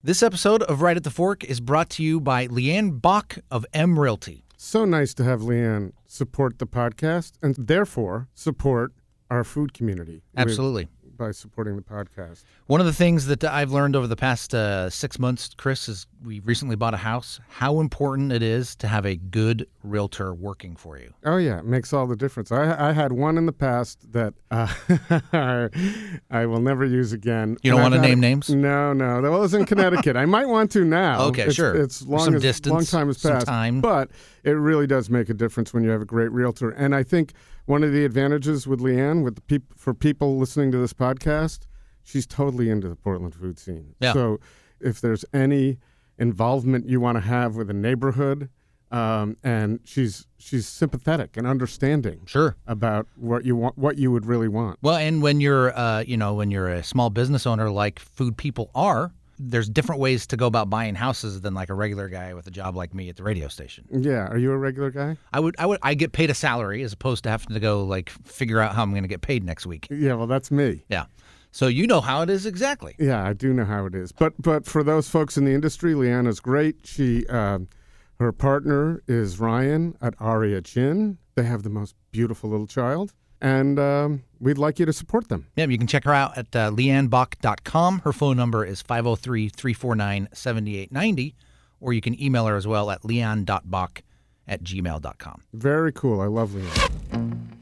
This episode of Right at the Fork is brought to you by Leanne Bach of M Realty. So nice to have Leanne support the podcast and therefore support our food community. Absolutely. By supporting the podcast. One of the things that I've learned over the past uh, six months, Chris, is we recently bought a house. How important it is to have a good realtor working for you. Oh yeah, it makes all the difference. I, I had one in the past that uh, I will never use again. You don't want to name names? No, no, that was in Connecticut. I might want to now. Okay, It's- sure. It's long Some as distance, long time has some passed, time. but it really does make a difference when you have a great realtor. And I think one of the advantages with Leanne, with the peop- for people listening to this podcast, she's totally into the Portland food scene. Yeah. So if there's any involvement you want to have with a neighborhood, um, and she's she's sympathetic and understanding Sure. about what you want, what you would really want. Well, and when you're, uh, you know, when you're a small business owner like food people are, there's different ways to go about buying houses than like a regular guy with a job like me at the radio station. Yeah, are you a regular guy? I would, I would, I get paid a salary as opposed to having to go like figure out how I'm going to get paid next week. Yeah, well, that's me. Yeah. So you know how it is exactly. Yeah, I do know how it is. But but for those folks in the industry, Leanna's great. She um, her partner is Ryan at Aria Chin. They have the most beautiful little child, and um, we'd like you to support them. Yeah, you can check her out at uh, leannebach.com. Her phone number is 503 349 7890, or you can email her as well at leanne.bach at gmail.com. Very cool. I love Leanne.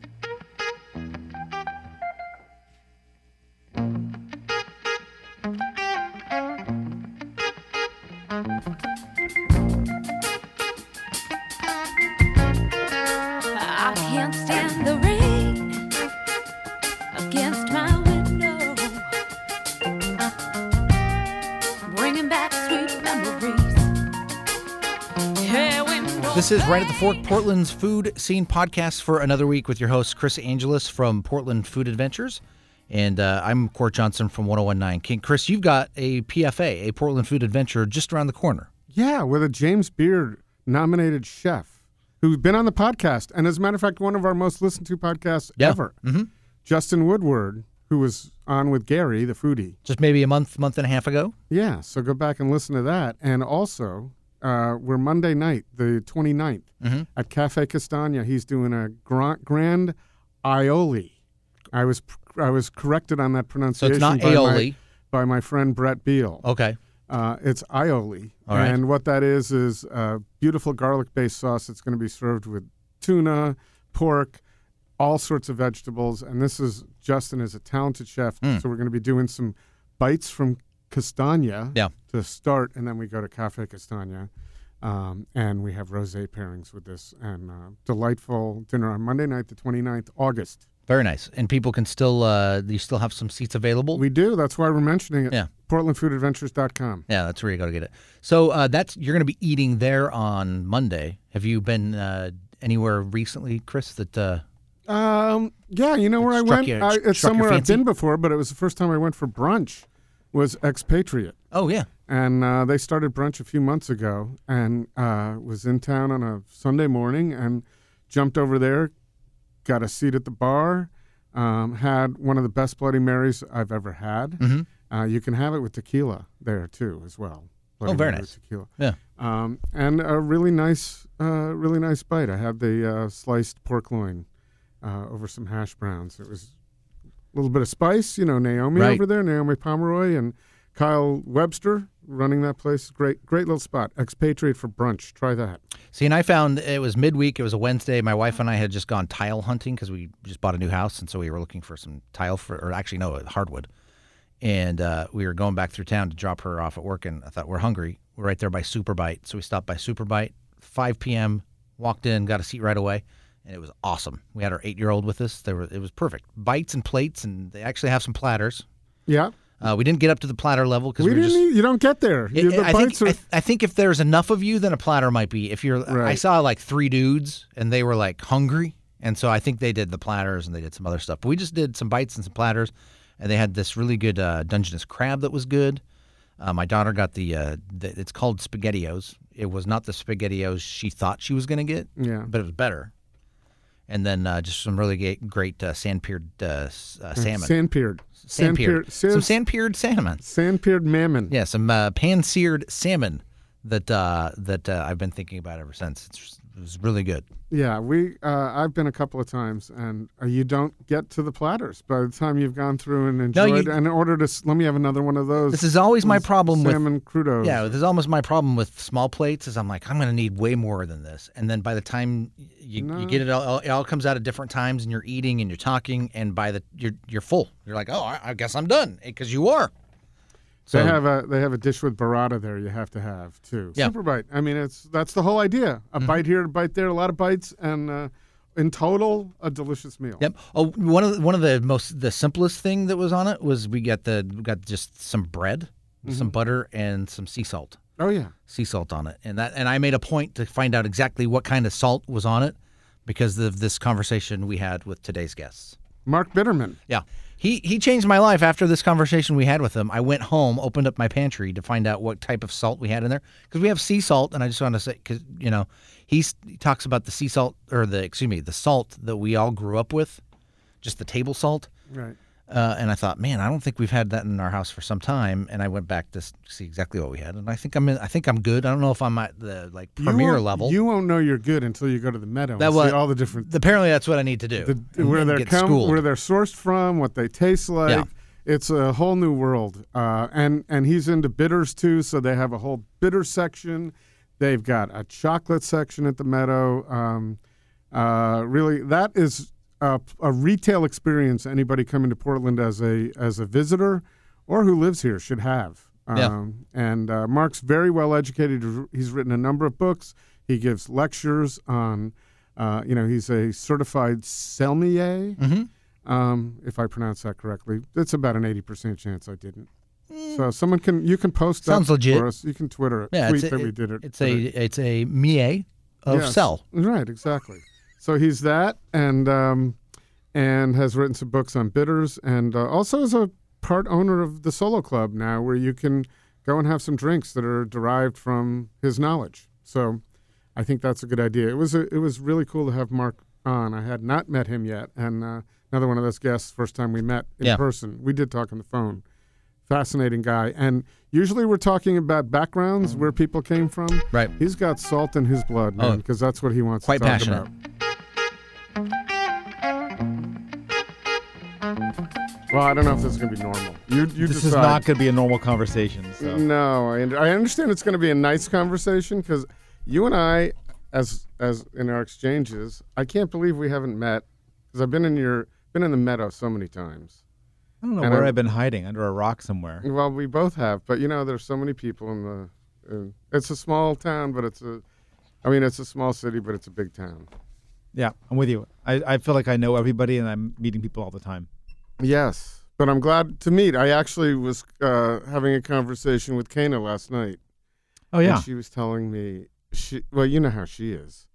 This is Right at the Fork, Portland's food scene podcast for another week with your host, Chris Angelus from Portland Food Adventures. And uh, I'm Court Johnson from 1019 King. Chris, you've got a PFA, a Portland Food Adventure, just around the corner. Yeah, with a James Beard nominated chef who's been on the podcast, and as a matter of fact, one of our most listened to podcasts Yeah. ever. Mm-hmm. Justin Woodward, who was on with Gary, the foodie. Just maybe a month, month and a half ago. Yeah, so go back and listen to that. And also, uh, we're Monday night, the 29th, Mhm. at Cafe Castagna. He's doing a grand, grand aioli. I was I was corrected on that pronunciation. So it's not by aioli. My, by my friend Brett Beal. Okay. Uh, it's aioli. All right. And what that is is a beautiful garlic-based sauce that's going to be served with tuna, pork, all sorts of vegetables. And this is Justin is a talented chef, Mm. so we're going to be doing some bites from Castagna Yeah. to start, and then we go to Cafe Castagna. Um, and we have rosé pairings with this, and uh, delightful dinner on Monday night, the 29th, August. Very nice. And people can still, uh, you still have some seats available. We do. That's why we're mentioning it. Yeah. PortlandFoodAdventures.com. Yeah, that's where you got to get it. So uh, that's you're going to be eating there on Monday. Have you been uh, anywhere recently, Chris? That uh, Um, yeah, you know where I went? I, it's somewhere I've been before, but it was the first time I went for brunch. Was Expatriate, oh yeah, and uh, they started brunch a few months ago, and uh, was in town on a Sunday morning, and jumped over there, got a seat at the bar, um, had one of the best Bloody Marys I've ever had. Mhm. Uh, you can have it with tequila there too, as well. Bloody Oh, very Mary nice. Tequila. yeah. um, and a really nice, uh, really nice bite. I had the uh, sliced pork loin uh, over some hash browns. It was little bit of spice, you know. Naomi Right. over there, Naomi Pomeroy, and Kyle Webster running that place. Great, great little spot. Expatriate for brunch. Try that. See, and I found it was midweek. It was a Wednesday. My wife and I had just gone tile hunting because we just bought a new house, and so we were looking for some tile for, or actually no, hardwood. And uh, we were going back through town to drop her off at work, and I thought we're hungry. We're right there by Super Bite, so we stopped by Super Bite. 5 p.m. Walked in, got a seat right away, and it was awesome. We had our eight-year-old with us. They were, it was perfect. Bites and plates, and they actually have some platters. Yeah, Uh, we didn't get up to the platter level because we we, didn't. just. you don't get there. It- the I think are. I, I think if there's enough of you, then a platter might be. If you're, I saw like three dudes and they were like hungry, and so I think they did the platters and they did some other stuff. But we just did some bites and some platters, and they had this really good uh, Dungeness crab that was good. Uh, my daughter got the, uh, the, it's called Spaghettios. It was not the Spaghettios she thought she was going to get, yeah. but it was better. And then uh, just some really great, great uh, sand-peered uh, uh, salmon. Sand-peered. Sand-peered. Sand-peered. Some sand-pered salmon. Sand-peered mammon. Yeah, some uh, pan-seared salmon that uh, that uh, I've been thinking about ever since. It's, it was really good. Yeah, we. Uh, I've been a couple of times, and uh, you don't get to the platters by the time you've gone through and No, enjoyed. you- and in order to let me have another one of those. This is always my problem with salmon crudos. Yeah, this is almost my problem with small plates. Is I'm like, I'm going to need way more than this, and then by the time you, No. you get it all, it all comes out at different times, and you're eating and you're talking, and by the you're you're full. You're like, oh, I, I guess I'm done, because you are. So they have a they have a dish with burrata there. You have to have too. Yeah. Mm-hmm. Super bite. I mean, it's that's the whole idea. A bite here, a bite there, a lot of bites, and uh, in total, a delicious meal. Yep. Oh, one of the, one of the most the simplest thing that was on it was we got the we got just some bread, Mm-hmm. some butter, and some sea salt. Oh yeah. Sea salt on it, and that and I made a point to find out exactly what kind of salt was on it because of this conversation we had with today's guests. Mark Bitterman. Yeah. He he changed my life after this conversation we had with him. I went home, opened up my pantry to find out what type of salt we had in there because we have sea salt, and I just want to say because you know he talks about the sea salt or the excuse me the salt that we all grew up with, just the table salt. Right. Uh, and I thought, man, I don't think we've had that in our house for some time. And I went back to see exactly what we had, and I think I'm in, I think I'm good. I don't know if I'm at the like premier won't- level. You won't know you're good until you go to the meadow That and wa- see all the different Apparently, that's what I need to do. the, where they're come, where they're sourced from, what they taste like. Yeah. It's a whole new world, uh, and and he's into bitters too. So they have a whole bitter section. They've got a chocolate section at the Meadow. Um, uh, really, that is a, a retail experience anybody coming to Portland as a as a visitor or who lives here should have. Yeah. Um, and uh, Mark's very well educated. He's written a number of books. He gives lectures on, uh, you know, he's a certified selmelier, Mhm. um, if I pronounce that correctly. It's about an eighty percent chance I didn't. So someone can you can post that Sounds legit. for us. You can Twitter it. Yeah, tweet it's a, that we did it. It's a it's a MIE of Yes. cell. Right, exactly. So he's that, and um, and has written some books on bitters, and uh, also is a part owner of the Solo Club now, where you can go and have some drinks that are derived from his knowledge. So I think that's a good idea. It was a, it was really cool to have Mark on. I had not met him yet, and uh, another one of those guests. First time we met in Yeah. person, we did talk on the phone. Fascinating guy, and usually we're talking about backgrounds where people came from. Right. He's got salt in his blood, Oh. man, because that's what he wants Quite to talk passionate. about. Well, I don't know if this is going to be normal. You, you This decide. is not going to be a normal conversation. So. No, I, I understand it's going to be a nice conversation because you and I, as as in our exchanges, I can't believe we haven't met because I've been in your been in the meadow so many times. I don't know And where I'm- I've been hiding under a rock somewhere. Well, we both have, but you know, there's so many people in the. In, it's a small town, but it's a. I mean, it's a small city, but it's a big town. Yeah, I'm with you. I, I feel like I know everybody and I'm meeting people all the time. Yes, but I'm glad to meet. I actually was uh, having a conversation with Kana last night. Oh yeah. And she was telling me she well, you know how she is.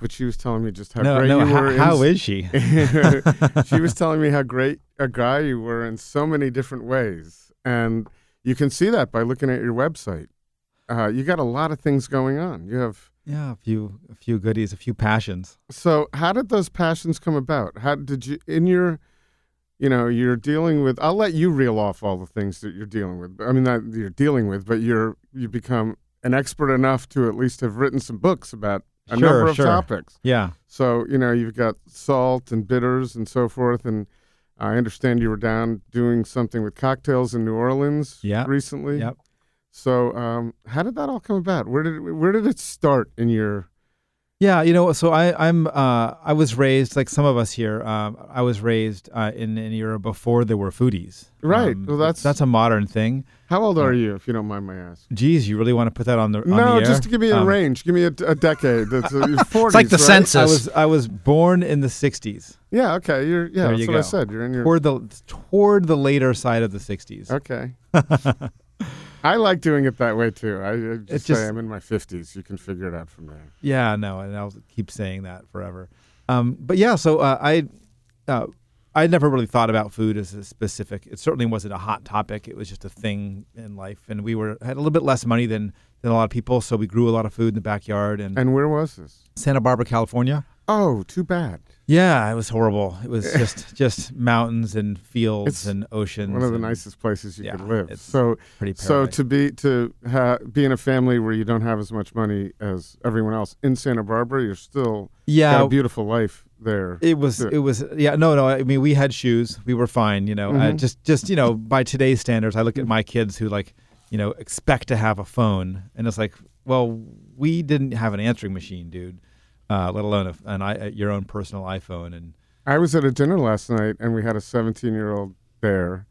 But she was telling me just how no, great no. you How, were. in- how is she? she was telling me how great a guy you were in so many different ways. And you can see that by looking at your website. Uh, you got a lot of things going on. You have Yeah, a few, a few goodies, a few passions. so how did those passions come about? How did you in your you know, you're dealing with I'll let you reel off all the things that you're dealing with. I mean not that you're dealing with, but you're you become an expert enough to at least have written some books about a Sure, number of sure. topics. Yeah, So, you know, you've got salt and bitters and so forth. And I understand you were down doing something with cocktails in New Orleans Yeah. recently. Yep. So, um, how did that all come about? Where did it, where did it start in your? yeah. You know, so I, I'm, uh, I was raised like some of us here. Um, I was raised uh, in an era before there were foodies. Right. Um, Well, that's- that's a modern thing. How old are you, if you don't mind my asking? Geez, you really want to put that on the on No, the air? just to give me a Um, range. Give me a, a decade. That's uh, 40s, like the right? census. I was I was born in the '60s, Yeah. Okay. You're. Yeah. There that's you what I said. You're in your. toward the toward the later side of the '60s. Okay. I like doing it that way too. I, I just, It's say just- I'm in my 50s. You can figure it out from there. Yeah, no, and I'll keep saying that forever. Um, but yeah, so uh, I, uh, I never really thought about food as a specific. It certainly wasn't a hot topic. It was just a thing in life, and we were had a little bit less money than than a lot of people, so we grew a lot of food in the backyard. And, And where was this? Santa Barbara, California. Oh, too bad. Yeah, it was horrible. It was just just mountains and fields It's and oceans. One of the and nicest places you yeah, could live. So, pretty so to be to ha- be in a family where you don't have as much money as everyone else in Santa Barbara, you're still got yeah, a beautiful life there. It was. It was. Yeah. No. No. I mean, we had shoes. We were fine. You know. Uh, Mhm. just. Just. You know. By today's standards, I look at my kids who like, you know, expect to have a phone, and it's like, well, we didn't have an answering machine, dude. Uh, let alone a, an i your own personal iPhone. And I was at a dinner last night and we had a 17 year old there,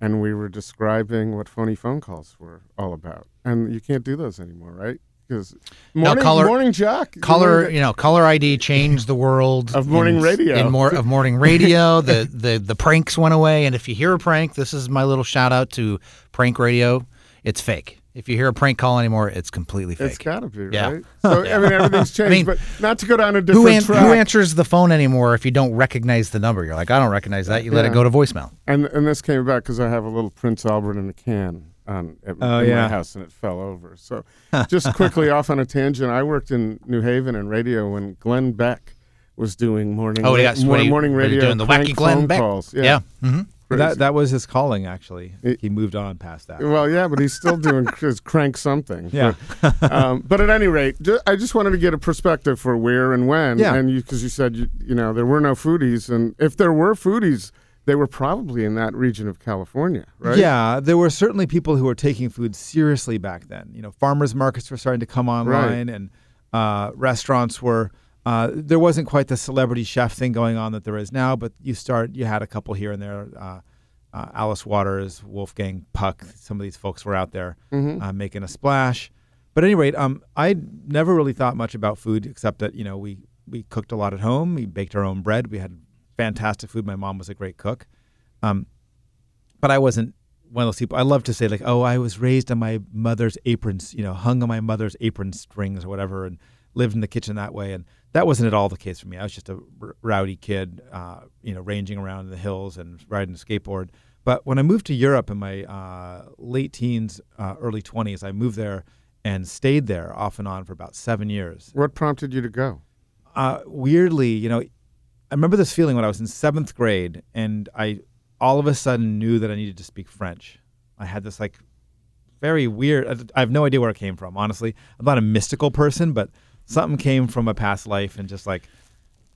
and we were describing what phony phone calls were all about. And you can't do those anymore, right? Because morning, color- morning Jack, color wanted you know color id changed the world Of morning in, radio. in more of morning radio the, the the pranks went away and if you hear a prank this is my little shout out to prank radio it's fake if you hear a prank call anymore it's completely to- It's fake got to be, Yeah. right? So, I mean, everything's changed. I mean, but not to go down a who, different an- track. who answers the phone anymore if you don't recognize the number you're like i don't recognize that you let Yeah. it go to voicemail And and this came about because I have a little Prince Albert in a can on at, Oh, in yeah. my house, and it fell over. So, just quickly off on a tangent, I worked in New Haven in radio when Glenn Beck was doing morning. Oh, he ra- got- morning, he- morning was he radio. doing the wacky Glenn Beck? calls. Yeah, yeah, hmm crazy. that that was his calling. Actually, It- he moved on past that. Well, yeah, but he's still doing his crank something. Yeah. But, um, but at any rate, I just wanted to get a perspective for where and when. Yeah. And because you said you, you know there were no foodies, and if there were foodies, they were probably in that region of California, right? Yeah, there were certainly people who were taking food seriously back then. You know, farmers markets were starting to come online, and uh, restaurants were. Uh, there wasn't quite the celebrity chef thing going on that there is now, but you start. You had a couple here and there. Uh, uh, Alice Waters, Wolfgang Puck. Some of these folks were out there Mhm. uh, making a splash. But at any rate, um, I never really thought much about food except that you know we we cooked a lot at home. We baked our own bread. We had fantastic food. My mom was a great cook. Um, but I wasn't one of those people. I love to say like, oh, I was raised on my mother's aprons, you know, hung on my mother's apron strings or whatever, and lived in the kitchen that way. And that wasn't at all the case for me. I was just a r- rowdy kid, uh, you know, ranging around in the hills and riding a skateboard. But when I moved to Europe in my uh, late teens, uh, early twenties, I moved there and stayed there off and on for about seven years What prompted you to go? uh, weirdly, you know, I remember this feeling when I was in seventh grade, and I all of a sudden knew that I needed to speak French. I had this like very weird. I have no idea where it came from. Honestly, I'm not a mystical person, but something came from a past life, and just like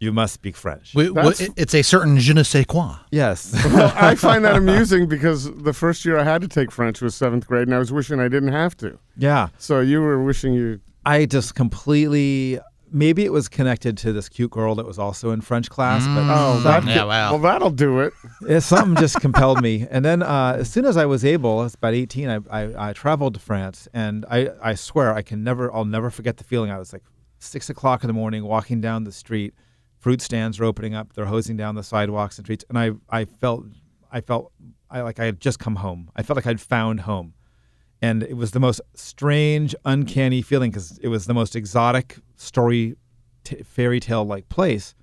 you must speak French. We- we- That's- it's a certain je ne sais quoi yes. Well, I find that amusing because the first year I had to take French was seventh grade, and I was wishing I didn't have to. yeah. So you were wishing you. I just completely. Maybe it was connected to this cute girl that was also in French class, but Oh, that yeah, wow. well, that'll do it. Yeah, something just compelled me. And then uh, as soon as I was able, I was about 18, I, I, I traveled to France. And I, I swear, I can never, I'll never forget the feeling. I was like six o'clock in the morning walking down the street. Fruit stands are opening up. They're hosing down the sidewalks and streets. And I, I felt, I felt I, like I had just come home. I felt like I'd found home. And it was the most strange, uncanny feeling because it was the most exotic story, t- fairy tale like place.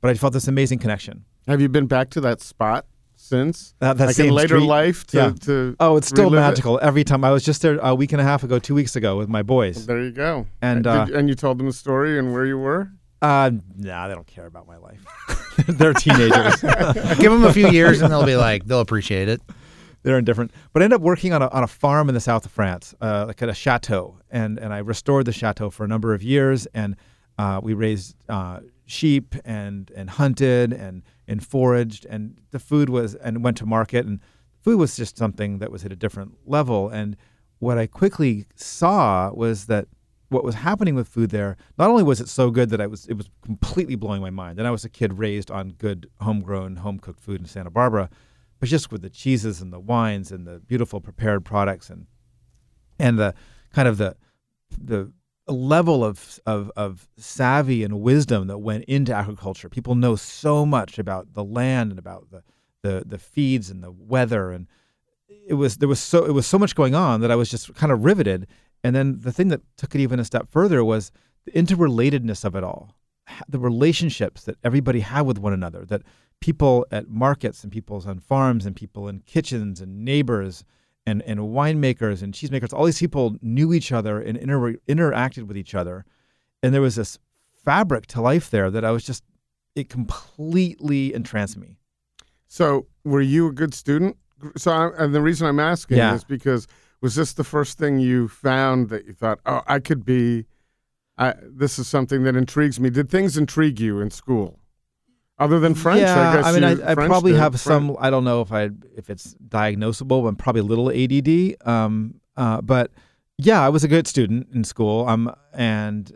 But I felt this amazing connection. Have you been back to that spot since? That- that like in same later street? life to, Yeah. to Oh, it's still relive it? magical every time. I was just there a week and a half ago, two weeks ago, with my boys. There you go. And, Did- uh, and you told them the story and where you were. Uh, nah, they don't care about my life. They're teenagers. give them a few years and they'll be like they'll appreciate it They're indifferent. But I ended up working on a, on a farm in the south of France, uh, like at a chateau, and and I restored the chateau for a number of years, and uh, we raised uh, sheep and and hunted and and foraged, and the food was and went to market, and food was just something that was at a different level. And what I quickly saw was that what was happening with food there, not only was it so good that I was it was completely blowing my mind. And I was a kid raised on good homegrown, home cooked food in Santa Barbara, but just with the cheeses and the wines and the beautiful prepared products and and the kind of the the level of, of of savvy and wisdom that went into agriculture. People know so much about the land and about the the the feeds and the weather and it was there was so it was so much going on that I was just kind of riveted. And then the thing that took it even a step further was the interrelatedness of it all, the relationships that everybody had with one another, that people at markets and people on farms and people in kitchens and neighbors and, and winemakers and cheesemakers, all these people knew each other and inter- interacted with each other. And there was this fabric to life there that I was just it completely entranced me. So, were you a good student? So, I, and the reason I'm asking Yeah. is because was this the first thing you found that you thought, oh, I could be, I, this is something that intrigues me? Did things intrigue you in school? Other than French, yeah, I guess. mean, I, I French probably have Fren- some. I don't know if I if it's diagnosable, but probably a little ADD. Um, uh, but yeah, I was a good student in school. Um, and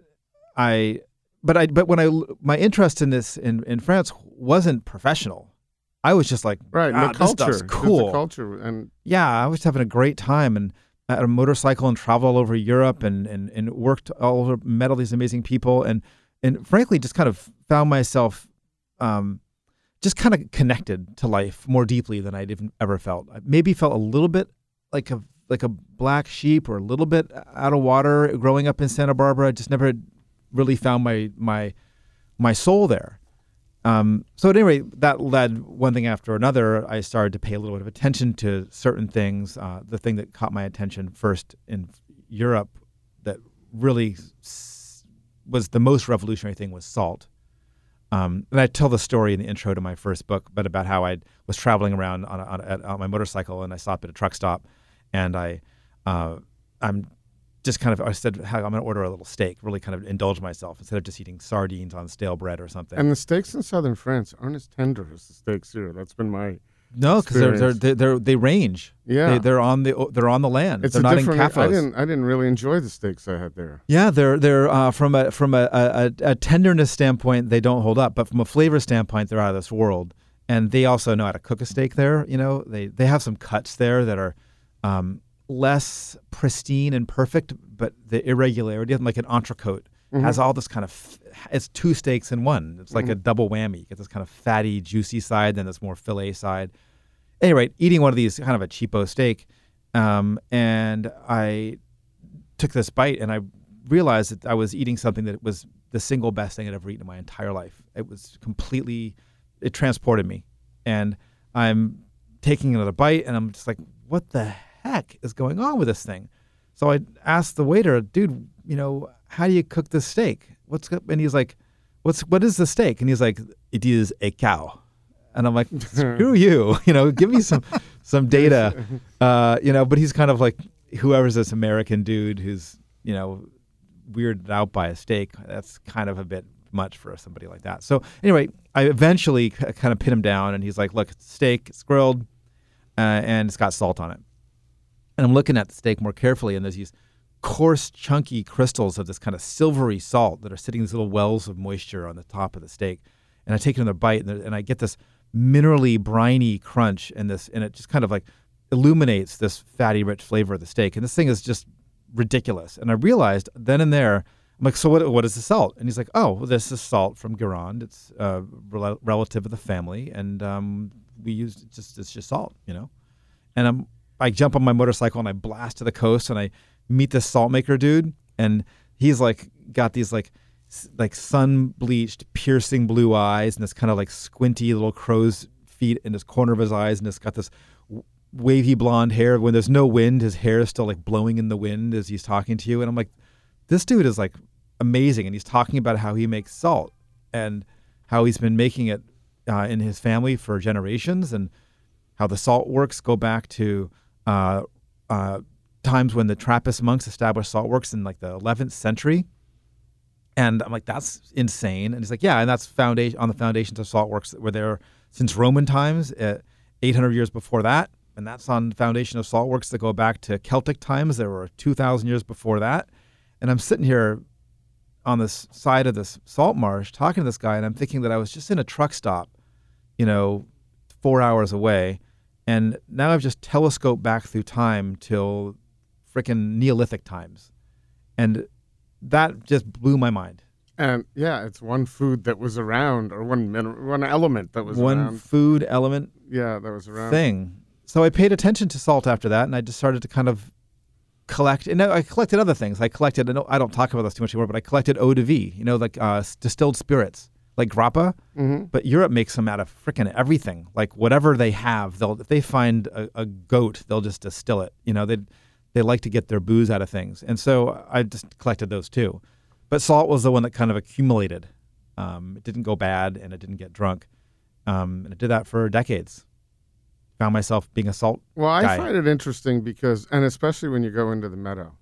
I, but I, but when I my interest in this in in France wasn't professional. I was just like, Right, ah, the this culture. stuff's cool. The culture. And yeah, I was having a great time and I had a motorcycle and traveled all over Europe and, and, and worked all over, met all these amazing people and and frankly just kind of found myself um, just kind of connected to life more deeply than I'd even ever felt. I maybe felt a little bit like a like a black sheep or a little bit out of water growing up in Santa Barbara. I just never really found my my my soul there. Um, so at any rate, that led one thing after another. I started to pay a little bit of attention to certain things. Uh, the thing that caught my attention first in Europe, that really was the most revolutionary thing, was salt. Um, and I tell the story in the intro to my first book, but about how I was traveling around on, on, on my motorcycle and I stopped at a truck stop, and I, uh, I'm just kind of I said "Hey, I'm going to order a little steak, really kind of indulge myself instead of just eating sardines on stale bread or something. and the steaks in southern France aren't as tender as the steaks here. That's been my No, because they're, they're, they're, they're, they range. yeah. They, they're on the they're on the land. it's they're a not in different. I didn't. I didn't really enjoy the steaks I had there. Yeah, they're they're uh, from a from a, a, a- a tenderness standpoint, they don't hold up, but from a flavor standpoint, they're out of this world. And they also know how to cook a steak there. You know, they they have some cuts there that are um, less pristine and perfect, but the irregularity of them, like an entrecote, has all this kind of it's two steaks in one. It's like a double whammy. You get this kind of fatty, juicy side, then this more fillet side. Anyway, eating one of these kind of a cheapo steak, um, and I took this bite and I realized that I was eating something that was the single best thing I'd ever eaten in my entire life. It was completely, it transported me. And I'm taking another bite and I'm just like, what the heck is going on with this thing? So I asked the waiter, dude, you know, how do you cook the steak? What's up? And he's like, what's, what is the steak? And he's like, it is a cow. And I'm like, screw you, you know, give me some, some data, uh, you know, but he's kind of like, whoever's this American dude who's, you know, weirded out by a steak, that's kind of a bit much for somebody like that. So anyway, I eventually kind of pin him down, and he's like, "Look, it's steak, it's grilled, uh, and it's got salt on it." And I'm looking at the steak more carefully, and there's these coarse, chunky crystals of this kind of silvery salt that are sitting in these little wells of moisture on the top of the steak. And I take another bite, and, and I get this minerally, briny crunch, and this, and it just kind of like illuminates this fatty, rich flavor of the steak. And this thing is just ridiculous. And I realized then and there, I'm like, so what? What is the salt? And he's like, oh, well, this is salt from Guérande. It's a rel- relative of the family, and um, we use it's just it's just salt, you know. And I'm I jump on my motorcycle and I blast to the coast and I meet this salt maker dude, and he's like got these like like sun bleached, piercing blue eyes, and this kind of like squinty little crow's feet in his corner of his eyes, and it's got this wavy blonde hair. When there's no wind, his hair is still like blowing in the wind as he's talking to you, and I'm like, this dude is like amazing, and he's talking about how he makes salt and how he's been making it uh, in his family for generations, and how the salt works go back to uh, uh, times when the Trappist monks established salt works in like the 11th century. And I'm like, that's insane. And he's like, yeah, and that's foundation on the foundations of salt works that were there since Roman times, uh, 800 years before that. And that's on the foundation of salt works that go back to Celtic times. There were 2,000 years before that. And I'm sitting here on this side of this salt marsh talking to this guy, and I'm thinking that I was just in a truck stop, you know, four hours away. And now I've just telescoped back through time till frickin' Neolithic times. And that just blew my mind. And yeah, it's one food that was around, or one min- one element that was around. One around. food element Yeah, that was around. thing. So I paid attention to salt after that, and I just started to kind of collect. And I collected other things. I collected. I don't, I don't talk about this too much anymore, but I collected eau de vie. You know, like uh, distilled spirits, like grappa. hmm But Europe makes them out of frickin' everything. Like whatever they have, they'll if they find a, a goat, they'll just distill it. You know, they they like to get their booze out of things, and so I just collected those too. but salt was the one that kind of accumulated. Um, it didn't go bad and it didn't get drunk. Um, and I did that for decades. Found myself being a salt. Well, I guy. find it interesting because, and especially when you go into the meadow,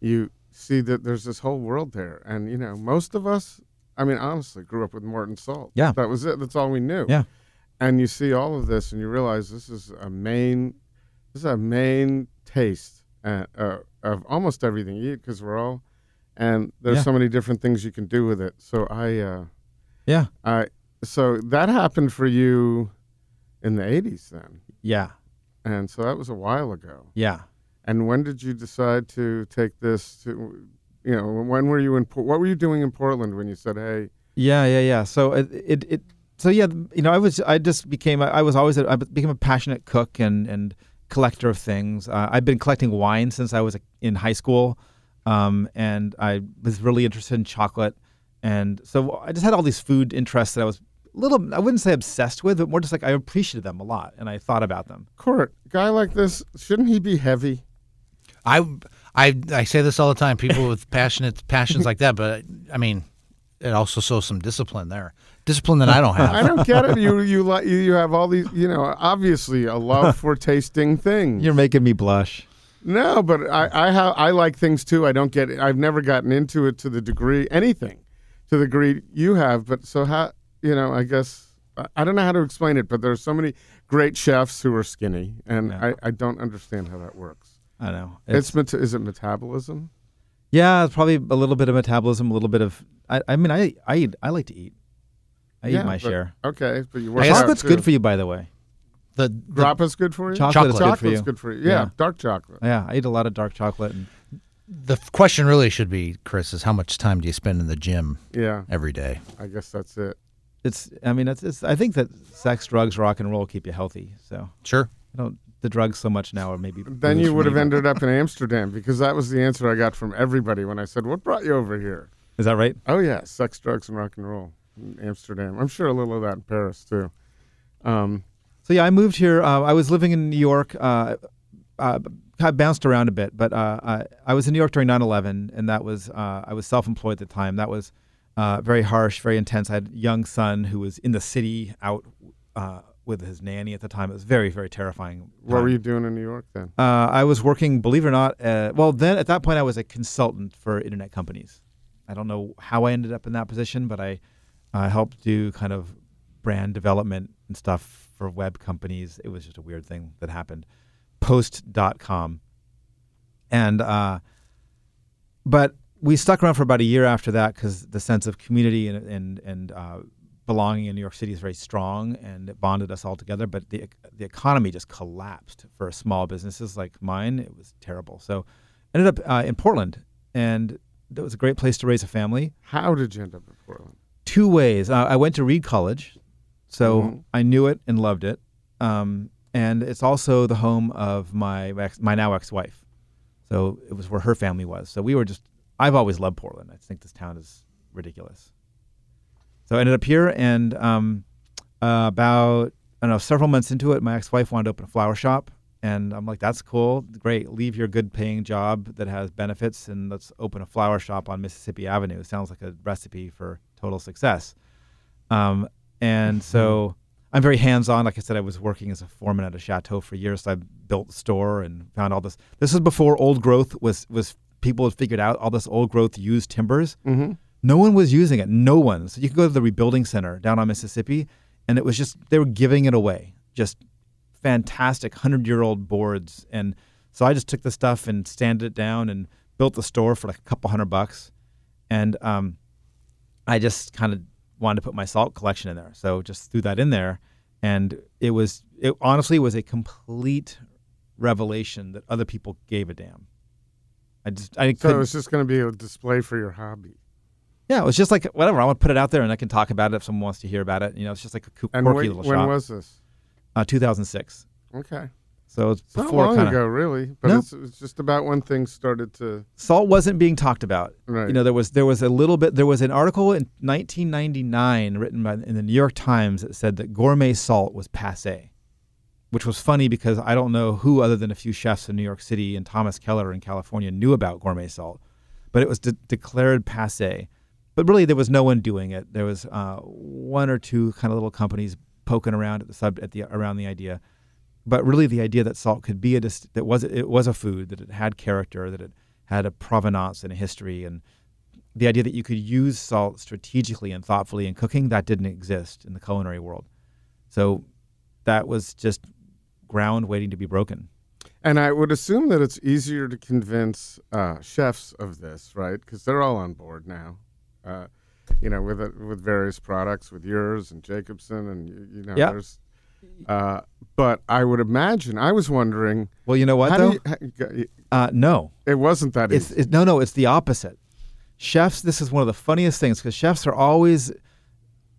you see that there's this whole world there. And, you know, most of us, I mean, honestly, grew up with Morton salt. Yeah. That was it. That's all we knew. Yeah. And you see all of this and you realize this is a main, this is a main taste uh, uh, of almost everything you eat because we're all, and there's Yeah. so many different things you can do with it. So I, uh, Yeah. I, so that happened for you in the 80s then. Yeah. And so that was a while ago. Yeah. And when did you decide to take this to, you know, when were you in, what were you doing in Portland when you said, hey, Yeah, yeah, yeah. So it, it, it so yeah, you know, I was, I just became, I was always, a, I became a passionate cook and and collector of things. Uh, I've been collecting wine since I was in high school, um, and I was really interested in chocolate, and so I just had all these food interests that I was a little, I wouldn't say obsessed with, but more just like I appreciated them a lot, and I thought about them. Court, guy like this, shouldn't he be heavy? I, I, I say this all the time. People with passionate passions like that, but I mean, it also shows some discipline there. Discipline that I don't have. I don't get it. You you like you, you have all these, you know, obviously a love for tasting things. You're making me blush. no, but I I have I like things too. I don't get it. I've never gotten into it to the degree anything, to the degree you have. But so how you know? I guess I- I don't know how to explain it. But there's so many great chefs who are skinny, and Yeah. I, I don't understand how that works. I know. It's, meta- is it metabolism? Yeah, it's probably a little bit of metabolism, a little bit of. I, I mean, I, I eat. I like to eat. I Yeah, eat my but- share. Okay, but you work guess- Chocolate's good for you, by the way. The, the Grappa's good for you. Chocolate, is good for Chocolate's you. good for you. Yeah, Yeah. dark chocolate. Yeah, I eat a lot of dark chocolate. And the question really should be, Chris, is how much time do you spend in the gym Yeah, every day? I guess that's it. it's. I mean, it's. it's I think that sex, drugs, rock and roll keep you healthy. So Sure. I don't. The drugs so much now, or maybe. Then you would have but- ended up in Amsterdam because that was the answer I got from everybody when I said, "What brought you over here?" Is that right? Oh yeah, sex, drugs, and rock and roll in Amsterdam. I'm sure a little of that in Paris too. Um, So yeah, I moved here. Uh, I was living in New York. Uh, uh, kind of bounced around a bit, but uh, I, I was in New York during 9/11, and that was uh, I was self-employed at the time. That was uh, very harsh, very intense. I had a young son who was in the city, out uh, with his nanny at the time. It was very, very terrifying. what were you doing in New York then? Uh, I was working, believe it or not. Uh, well, then at that point, I was a consultant for internet companies. I don't know how I ended up in that position, but I uh, helped do kind of brand development and stuff for web companies. It was just a weird thing that happened. Post.com. And, uh, but we stuck around for about a year after that because the sense of community and, and, and uh, belonging in New York City is very strong and it bonded us all together. But the, the economy just collapsed for small businesses like mine. It was terrible. So ended up uh, in Portland and that was a great place to raise a family How did you end up in Portland? Two ways. Uh, I went to Reed College, so Mhm. I knew it and loved it. Um, and it's also the home of my ex, my now ex-wife. So it was where her family was. So we were just. I've always loved Portland. I think this town is ridiculous. So I ended up here, and um, uh, about I don't know several months into it, my ex-wife wanted to open a flower shop, and I'm like, "That's cool, great. Leave your good-paying job that has benefits, and let's open a flower shop on Mississippi Avenue." sounds like a recipe for total success. Um, and so I'm very hands-on. Like I said, I was working as a foreman at a chateau for years. So I built the store and found all this. This was before old growth was was people had figured out all this old growth used timbers. Mm-hmm. No one was using it. No one. So you could go to the rebuilding center down on Mississippi, and it was just they were giving it away. Just fantastic hundred year old boards. And so I just took the stuff and sanded it down and built the store for like a couple hundred bucks. And um, I just kind of wanted to put my salt collection in there. So just threw that in there. And it was, it honestly was a complete revelation that other people gave a damn. I just, I So it was just going to be a display for your hobby. yeah, it was just like whatever. I want to put it out there, and I can talk about it if someone wants to hear about it. You know, it's just like a coo- And quirky wait, little when shop. was this? uh, 2006. Okay, So it's before long kind ago, really, but No. it's, it's just about when things started to. salt wasn't being talked about. Right. You know, there was there was a little bit. There was an article in 1999 written by in the New York Times that said that gourmet salt was passe, which was funny because I don't know who other than a few chefs in New York City and Thomas Keller in California knew about gourmet salt. but it was de- declared passe. But really, there was no one doing it. There was uh, one or two kind of little companies poking around at the sub at the around the idea. But really, the idea that salt could be a that was it was a food that it had character, that it had a provenance and a history, and the idea that you could use salt strategically and thoughtfully in cooking that didn't exist in the culinary world. So that was just ground waiting to be broken. And I would assume that it's easier to convince uh, chefs of this, right? Because they're all on board now. Uh, you know, with it, with various products, with yours and Jacobsen, and you, know, Yeah. there's. Uh, but I would imagine. I was wondering. Well, you know what though? you, how, uh, no, it wasn't that it's easy. it, no, no. It's the opposite. Chefs. This is one of the funniest things because chefs are always.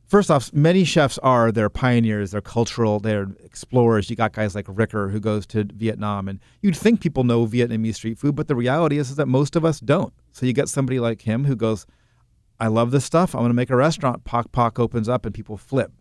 First off, many chefs are they're pioneers, they're cultural, they're explorers. You got guys like Ricker who goes to Vietnam, and you'd think people know Vietnamese street food, but the reality is, is that most of us don't. So you get somebody like him who goes, "I love this stuff. I'm going to make a restaurant." Pok Pok opens up, and people flip.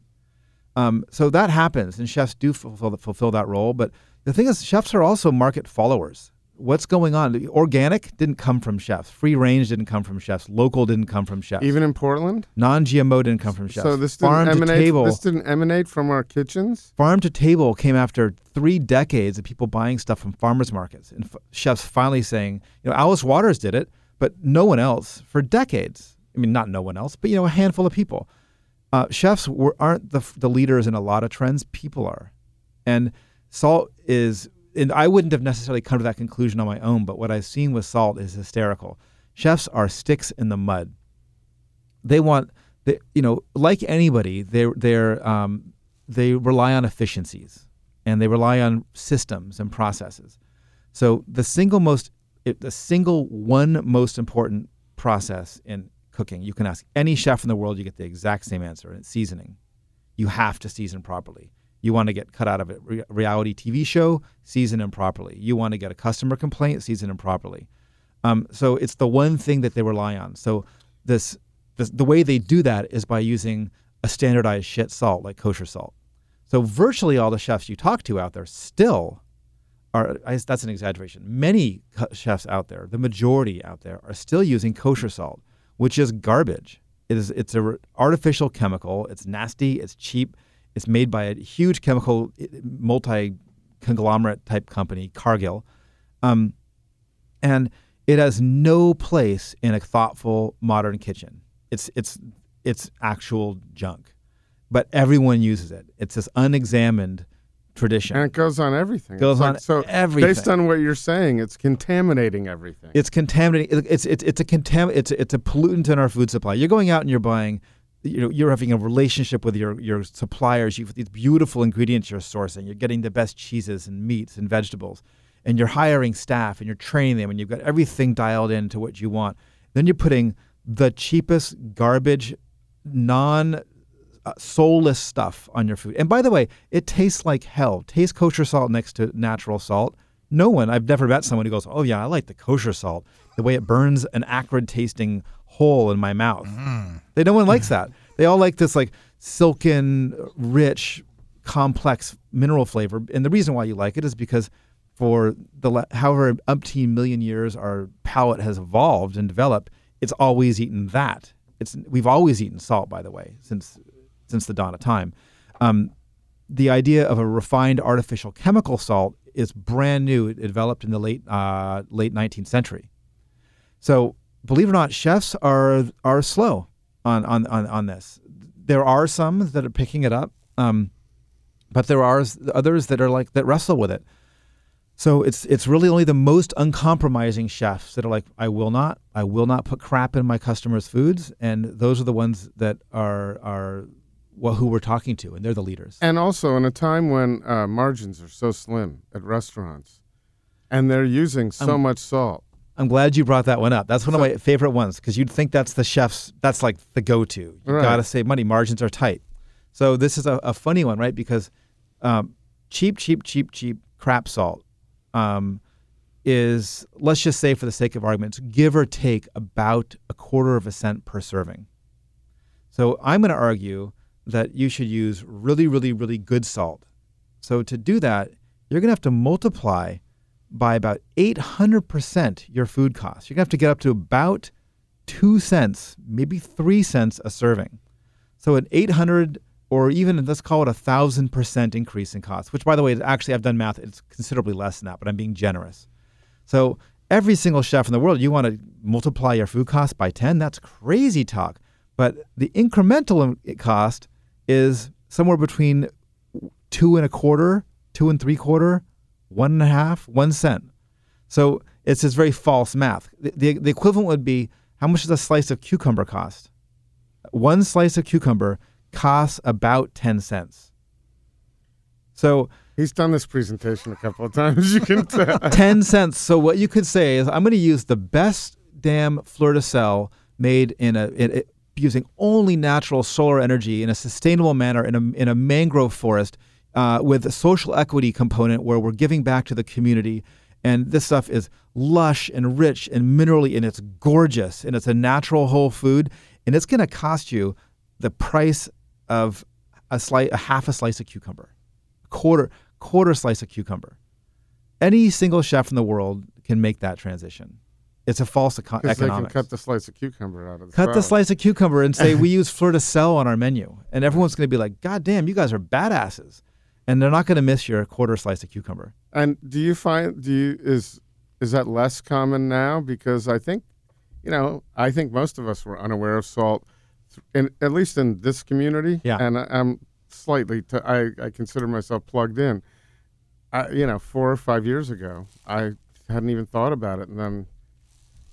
Um, so that happens, and chefs do fulfill, fulfill that role. But the thing is, chefs are also market followers. What's going on? Organic didn't come from chefs. Free range didn't come from chefs. Local didn't come from chefs. Even in Portland. Non-GMO didn't come from chefs. So this didn't farm to emanate. table. This didn't emanate from our kitchens. farm to table came after three decades of people buying stuff from farmers markets and f- chefs finally saying, you know, Alice Waters did it, but no one else for decades. I mean, not no one else, but you know, a handful of people. Uh, chefs were, aren't the, the leaders in a lot of trends. People are, and salt is. And I wouldn't have necessarily come to that conclusion on my own, but what I've seen with salt is hysterical. Chefs are sticks in the mud. They want, they, you know, like anybody, they they're um, they rely on efficiencies and they rely on systems and processes. So the single most, the single one most important process in cooking, you can ask any chef in the world, you get the exact same answer. And it's seasoning. You have to season properly. You want to get cut out of a re- reality TV show, season them properly. You want to get a customer complaint, season them properly. Um, so it's the one thing that they rely on. So this, this the way they do that is by using a standardized shit salt like kosher salt. So virtually all the chefs you talk to out there still are I, that's an exaggeration. Many chefs out there, the majority out there, are still using kosher salt, which is garbage. It is it's a r- artificial chemical. It's nasty. It's cheap. It's made by a huge chemical multi conglomerate type company, Cargill, um, and it has no place in a thoughtful modern kitchen. It's it's it's actual junk, but everyone uses it. It's this unexamined tradition. And it goes on everything. Goes It's like- on so everything. Based on what you're saying, it's contaminating everything. It's contaminating. It's it's it's a contam. It's it's a pollutant in our food supply. You're going out and you're buying. You know, you're having a relationship with your your suppliers. You've these beautiful ingredients you're sourcing. You're getting the best cheeses and meats and vegetables, and you're hiring staff and you're training them, and you've got everything dialed into what you want. Then you're putting the cheapest garbage, non uh, soulless stuff on your food. And by the way, it tastes like hell. Taste kosher salt next to natural salt. No one, I've never met someone who goes, "Oh yeah, I like the kosher salt. The way it burns an acrid tasting hole in my mouth." They no one likes that. They all like this like silken, rich, complex mineral flavor. And the reason why you like it is because for the however umpteen million years our palate has evolved and developed, it's always eaten that. It's we've always eaten salt, by the way, since since the dawn of time. Um, the idea of a refined artificial chemical salt is brand new. It developed in the late uh, late 19th century. So believe it or not, chefs are are slow on on on, on this. There are some that are picking it up, um, but there are others that are like that wrestle with it. So it's it's really only the most uncompromising chefs that are like, I will not, I will not put crap in my customers' foods, and those are the ones that are are well, who we're talking to, and they're the leaders. And also in a time when uh, margins are so slim at restaurants, and they're using so Um, much salt. I'm glad you brought that one up. That's one So- of my favorite ones because you'd think that's the chef's. That's like the go-to. You Right. got to save money. Margins are tight. So this is a, a funny one, right? Because um, cheap, cheap, cheap, cheap crap salt um, is let's just say, for the sake of arguments, give or take about a quarter of a cent per serving. So I'm going to argue that you should use really, really, really good salt. So to do that, you're going to have to multiply by about 800% your food costs. You're going to have to get up to about 2 cents, maybe 3 cents a serving. So an 800 or even let's call it a 1000% increase in cost, which by the way, actually I've done math, it's considerably less than that, but I'm being generous. So every single chef in the world, you want to multiply your food cost by 10, that's crazy talk. But the incremental um, cost is somewhere between two and a quarter, two and three quarter, one and a half, one cent. So it's this very false math. The, the, the equivalent would be how much does a slice of cucumber cost? One slice of cucumber costs about 10 cents. So He's done this presentation a couple of times. You can tell. 10 cents. So what you could say is I'm going to use the best damn fleur de sel made in a in, it, using only natural solar energy in a sustainable manner in a in a mangrove forest uh, with a social equity component where we're giving back to the community. And this stuff is lush and rich and minerally, and it's gorgeous, and it's a natural whole food, and it's going to cost you the price of a slice, a half a slice of cucumber, quarter quarter slice of cucumber. Any single chef in the world can make that transition. It's a false eco- Because they can cut the slice of cucumber out of the Cut the slice of cucumber and say we use fleur de sel on our menu, and everyone's going to be like, "God damn, you guys are badasses," and they're not going to miss your quarter slice of cucumber. And do you find do you is is that less common now? Because I think, you know, I think most of us were unaware of salt, in, at least in this community. Yeah. And I, I'm slightly. T- I I consider myself plugged in. I, you know, four or five years ago, I hadn't even thought about it, and then,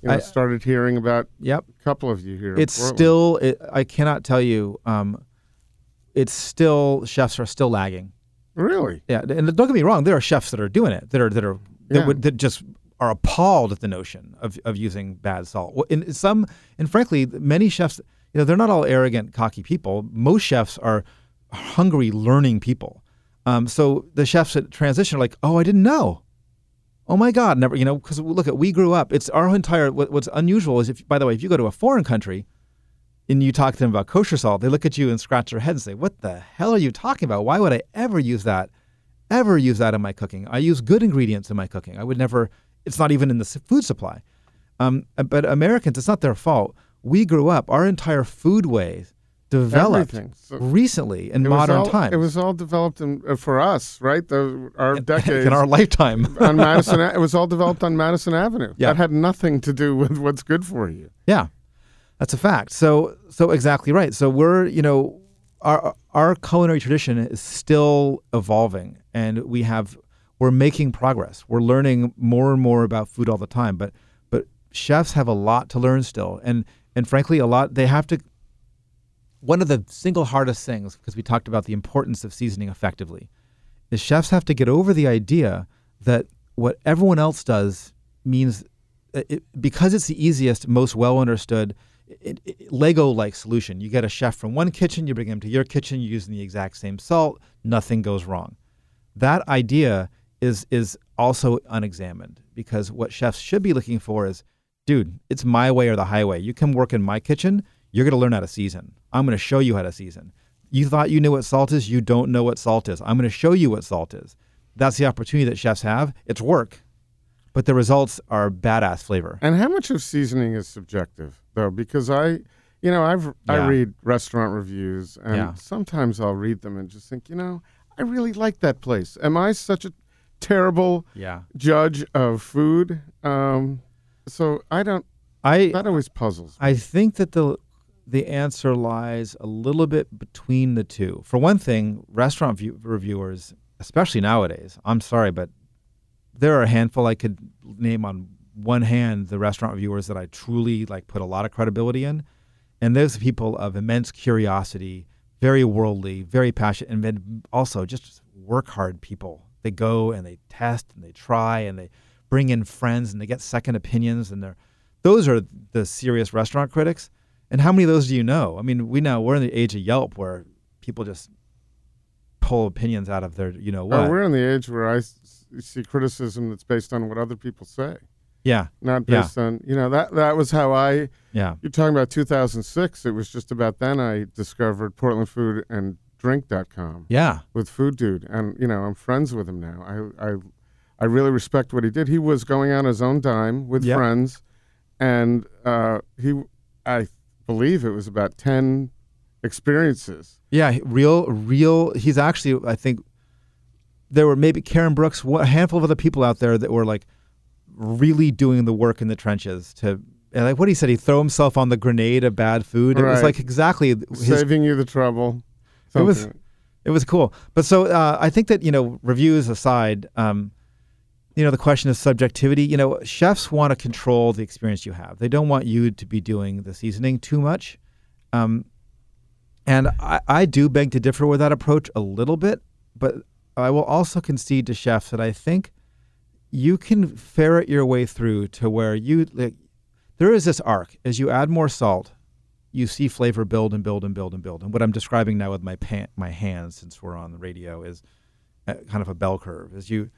you know, I- started hearing about Yep, a couple of you here. it's still. It, I cannot tell you. Um, it's still chefs are still lagging. really. Yeah, and don't get me wrong. There are chefs that are doing it. That are that are that, Yeah. would, that just are appalled at the notion of, of using bad salt. Well, in some, and frankly, many chefs, you know, they're not all arrogant, cocky people. Most chefs are hungry, learning people. Um, so the chefs that transition are like, oh, I didn't know. Oh my God, never, you know, because look at we grew up. It's our entire. What, what's unusual is if, by the way, if you go to a foreign country, and you talk to them about kosher salt, they look at you and scratch their head and say, "What the hell are you talking about? Why would I ever use that? Ever use that in my cooking? I use good ingredients in my cooking. I would never. It's not even in the food supply. Um, but Americans, it's not their fault. We grew up. Our entire food ways developed. So- recently in modern all- times. It was all developed in, uh, for us, right? The, our decades. in our lifetime. on Madison. It was all developed on Madison Avenue. Yeah. That had nothing to do with what's good for you. Yeah, that's a fact. So, so exactly right. So we're, you know, our our culinary tradition is still evolving, and we have we're making progress. We're learning more and more about food all the time. But but chefs have a lot to learn still, and and frankly, a lot they have to. One of the single hardest things, because we talked about the importance of seasoning effectively, is chefs have to get over the idea that what everyone else does means uh, it, because it's the easiest, most well understood, Lego like solution. You get a chef from one kitchen, you bring him to your kitchen, you're using the exact same salt, nothing goes wrong. That idea is is also unexamined because what chefs should be looking for is, dude, it's my way or the highway. You come work in my kitchen, you're gonna learn how to season. I'm gonna show you how to season. You thought you knew what salt is, you don't know what salt is. I'm gonna show you what salt is. That's the opportunity that chefs have. It's work, but the results are badass flavor. And how much of seasoning is subjective, though? Because I, you know, I've I read restaurant reviews, and Yeah. sometimes I'll read them and just think, you know, I really like that place. Am I such a terrible Yeah. judge of food? Um, so I don't. I That always puzzles. me. I think that the the answer lies a little bit between the two. For one thing, restaurant view, reviewers, especially nowadays, I'm sorry, but there are a handful I could name on one hand the restaurant reviewers that I truly like put a lot of credibility in, and those people of immense curiosity, very worldly, very passionate, and then also just work hard people. They go and they test and they try and they bring in friends and they get second opinions and they're those are the serious restaurant critics. And how many of those do you know? I mean, we now we're in the age of Yelp where people just pull opinions out of their, you know what? Oh, we're in the age where I see criticism that's based on what other people say, yeah, not Yeah. based on you know that that was how I yeah, You're talking about 2006. It was just about then I discovered Portland Food and Drink.com yeah, with Food Dude, and you know I'm friends with him now. I I I really respect what he did. He was going on his own dime with Yep. friends, and uh, he, I believe it was about ten experiences. Yeah, real, real. He's actually, I think, there were maybe Karen Brooks, a handful of other people out there that were like really doing the work in the trenches to. And like what he said, he throw himself on the grenade of bad food. It was like exactly his saving you the trouble. It was- It was cool. But so uh, I think that, you know, reviews aside, um, you know, the question of subjectivity, you know, chefs want to control the experience you have. They don't want you to be doing the seasoning too much. Um, and I, I do beg to differ with that approach a little bit, but I will also concede to chefs that I think you can ferret your way through to where you, like, there is this arc. As you add more salt, you see flavor build and build and build and build. And what I'm describing now with my pan, my hands, since we're on the radio, is uh kind of a bell curve. As you,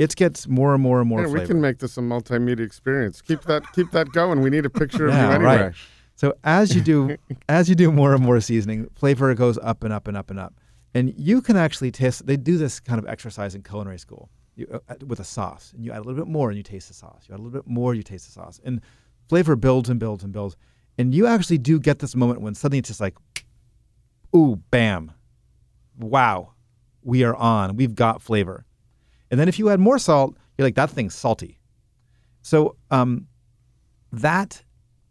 it gets more and more and more Yeah, we can make this a multimedia experience. Keep that keep that going. We need a picture of Yeah, you anyway. right. so as you do, as you do more and more seasoning, flavor goes up and up and up and up. And you can actually taste. They do this kind of exercise in culinary school you, uh, with a sauce, and you add a little bit more, and you taste the sauce. You add a little bit more, you taste the sauce, and flavor builds and builds and builds. And you actually do get this moment when suddenly it's just like, ooh, bam, wow, we are on. We've got flavor. And then if you add more salt, you're like, that thing's salty. So um, that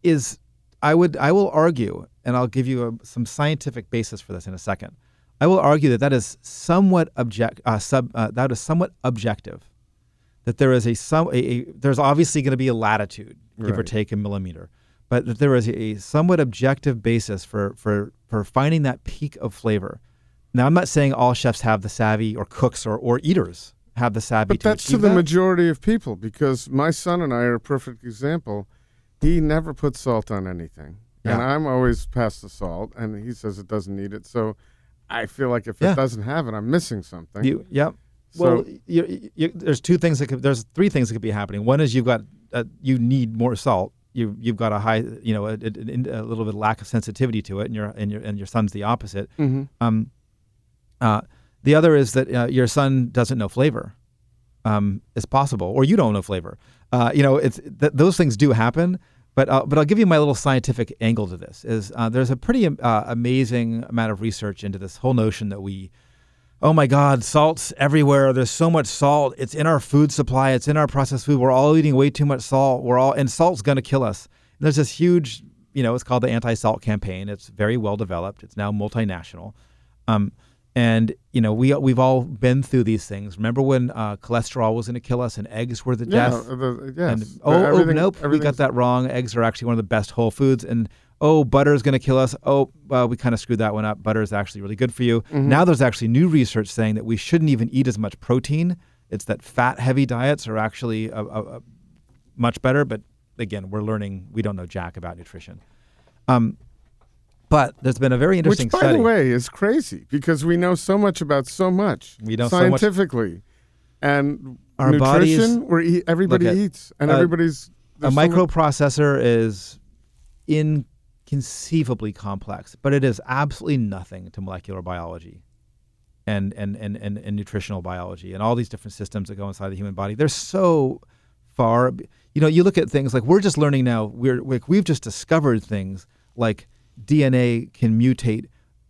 is, I would, I will argue, and I'll give you a, some scientific basis for this in a second. I will argue that that is somewhat object, uh, sub, uh, that is somewhat objective. That there is a some, a, a there's obviously going to be a latitude, give or take a millimeter, but that there is a, a somewhat objective basis for for for finding that peak of flavor. Now, I'm not saying all chefs have the savvy, or cooks, or or eaters have the savvy But to that's to the that. majority of people because my son and I are a perfect example. He never puts salt on anything. And I'm always past the salt and he says it doesn't need it. So I feel like if Yeah. it doesn't have it, I'm missing something. You, yep. So- well, you, you, there's two things that could, there's three things that could be happening. One is you've got uh, you need more salt. You you've got a high you know a, a, a little bit of lack of sensitivity to it, and your and your and your son's the opposite. Mhm. Um, uh, the other is that uh, your son doesn't know flavor. Um, it's possible, or you don't know flavor. Uh, you know, it's th- those things do happen. But uh, but I'll give you my little scientific angle to this. Is uh, there's a pretty uh, amazing amount of research into this whole notion that we oh my God, salt's everywhere. There's so much salt. It's in our food supply. It's in our processed food. We're all eating way too much salt. We're all, and salt's going to kill us. And there's this huge, you know, it's called the anti-salt campaign. It's very well developed. It's now multinational. Um, and you know, we we've all been through these things. Remember when uh, cholesterol was going to kill us and eggs were the Yeah, death? uh, the, yes. And oh, oh nope, we got that wrong. Eggs are actually one of the best whole foods, and oh, butter is going to kill us. Oh, well, we kind of screwed that one up. Butter is actually really good for you. Mm-hmm. Now there's actually new research saying that we shouldn't even eat as much protein. It's that fat-heavy diets are actually a, a, a much better. But again, we're learning. We don't know jack about nutrition. Um, but there's been a very interesting Which, by study. the way, is crazy because we know so much about so much We know so much- scientifically, and Our bodies- Where e- everybody at, eats, and uh, everybody's a there's so much- microprocessor is inconceivably complex, but it is absolutely nothing to molecular biology and, and, and, and, and nutritional biology and all these different systems that go inside the human body. They're so far. You know, you look at things like we're just learning now, we're, we we've just discovered things like DNA can mutate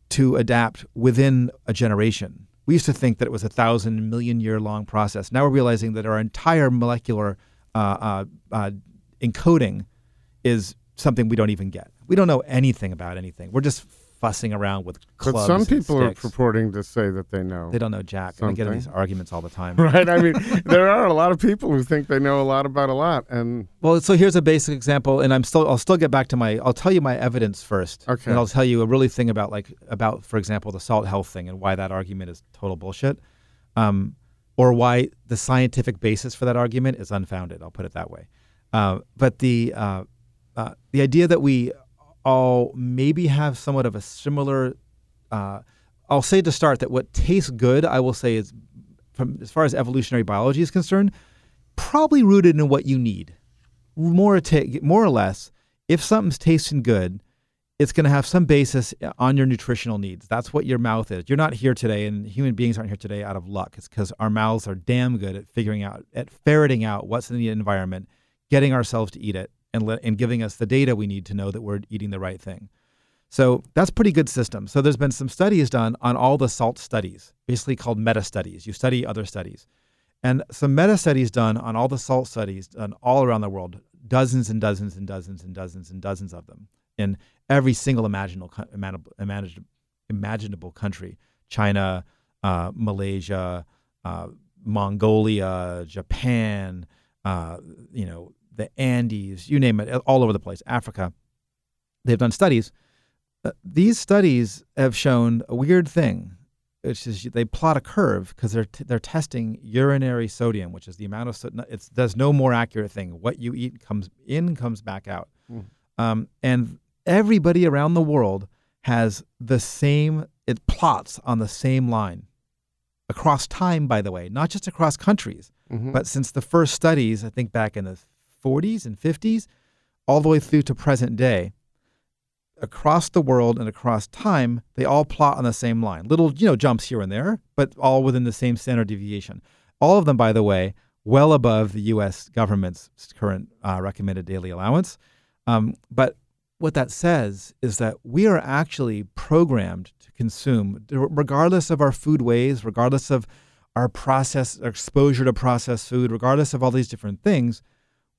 to adapt within a generation. We used to think that it was a thousand million year long process. Now we're realizing that our entire molecular uh, uh, uh, encoding is something we don't even get. We don't know anything about anything. We're just fussing around with clubs. But some people are purporting to say that they know. They don't know Jack. And I get in these arguments all the time. right? I mean, there are a lot of people who think they know a lot about a lot, and Well, so here's a basic example, and I'm still I'll still get back to my I'll tell you my evidence first. Okay. And I'll tell you a really thing about like about for example the salt health thing and why that argument is total bullshit, um, or why the scientific basis for that argument is unfounded. I'll put it that way. Uh, but the uh, uh, the idea that we all maybe have somewhat of a similar, uh, I'll say to start that what tastes good, I will say is from as far as evolutionary biology is concerned, probably rooted in what you need more ta- more or less if something's tasting good it's going to have some basis on your nutritional needs. That's what your mouth is. You're not here today, and human beings aren't here today out of luck. It's because our mouths are damn good at figuring out, at ferreting out what's in the environment, getting ourselves to eat it, and let, and giving us the data we need to know that we're eating the right thing. So that's pretty good system. So there's been some studies done on all the salt studies, basically called meta studies. You study other studies. And some meta studies done on all the salt studies done all around the world, dozens and dozens and dozens and dozens and dozens of them in every single imaginable imaginable, imaginable, country China, uh, Malaysia, uh, Mongolia, Japan, uh, you know, the Andes, you name it, all over the place, Africa. They've done studies. Uh, these studies have shown a weird thing, which is they plot a curve because they're t- they're testing urinary sodium, which is the amount of so- it's there's no more accurate thing. What you eat comes in, comes back out, Mm. um, and everybody around the world has the same. It plots on the same line across time, by the way, not just across countries. Mhm. But since the first studies, I think back in the 40s and 50s, all the way through to present day, across the world and across time, they all plot on the same line. Little, you know, jumps here and there, but all within the same standard deviation. All of them, by the way, well above the U.S. government's current uh, recommended daily allowance. Um, but what that says is that we are actually programmed to consume, regardless of our food ways, regardless of our process our exposure to processed food, regardless of all these different things,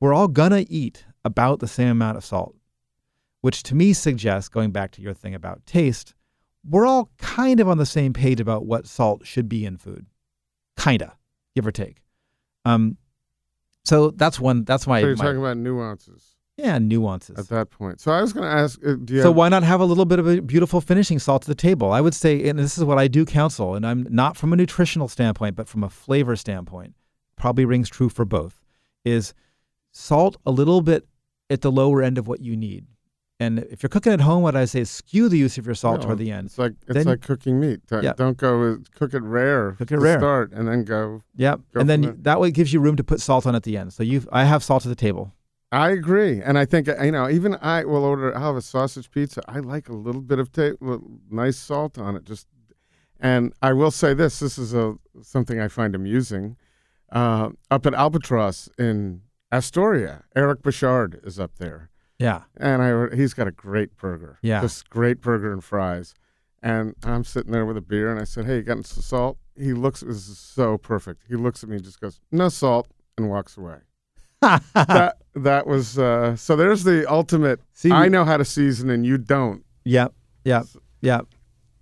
we're all gonna eat about the same amount of salt, which to me suggests, going back to your thing about taste, we're all kind of on the same page about what salt should be in food, kinda, give or take. Um, so that's one. That's my, so you're my- talking about nuances yeah nuances. at that point. So I was going to ask, uh, do you So have, why not have a little bit of a beautiful finishing salt to the table? I would say, and this is what I do counsel, and I'm not from a nutritional standpoint, but from a flavor standpoint, probably rings true for both, is salt a little bit at the lower end of what you need. And if you're cooking at home, what I say is skew the use of your salt No, toward the end. It's like it's Then- like cooking meat. Don't- Yeah. Don't go cook it rare. Cook it to rare. Start and then go. Yep. Go And then there. that way it gives you room to put salt on at the end. So you, I have salt at the table. I agree, and I think you know even I will order. I'll have a sausage pizza. I like a little bit of ta- nice salt on it. Just, and I will say this: this is a something I find amusing. Uh, up at Albatross in Astoria, Eric Bouchard is up there. Yeah. and I he's got a great burger. Yeah. just great burger and fries. And I'm sitting there with a beer, and I said, "Hey, you got some salt?" He looks this is so perfect. He looks at me, and just goes, "No salt," and walks away. that that was uh, so. There's the ultimate. See, I know how to season, and you don't. Yep. Yep. Yep.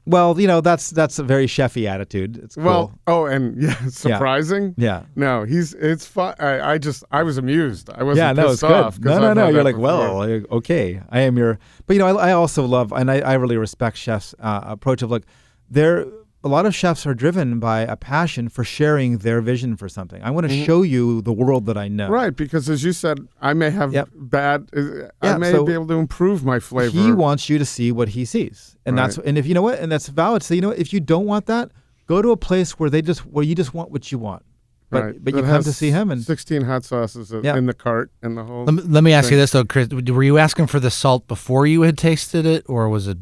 Well, you know that's that's a very chefy attitude. It's cool. Well, oh, and yeah, surprising. yeah. No, he's it's fun. I, I just I was amused. I wasn't yeah, no, pissed it's good. off. No, no, I've no. You're like, before. well, okay, I am your. But you know, I, I also love, and I, I really respect chefs' uh, approach of like, they're a lot of chefs are driven by a passion for sharing their vision for something. I want to Mhm. show you the world that I know. Right, because as you said, I may have Yep. bad. uh, I may so be able to improve my flavor. He wants you to see what he sees, and that's and if you know what, and that's valid. So you know, what, if you don't want that, go to a place where they just where you just want what you want. But right. but you That come to see him, and 16 hot sauces Yeah. in the cart and the whole. Let me, let me ask you this though, Chris. Were you asking for the salt before you had tasted it, or was it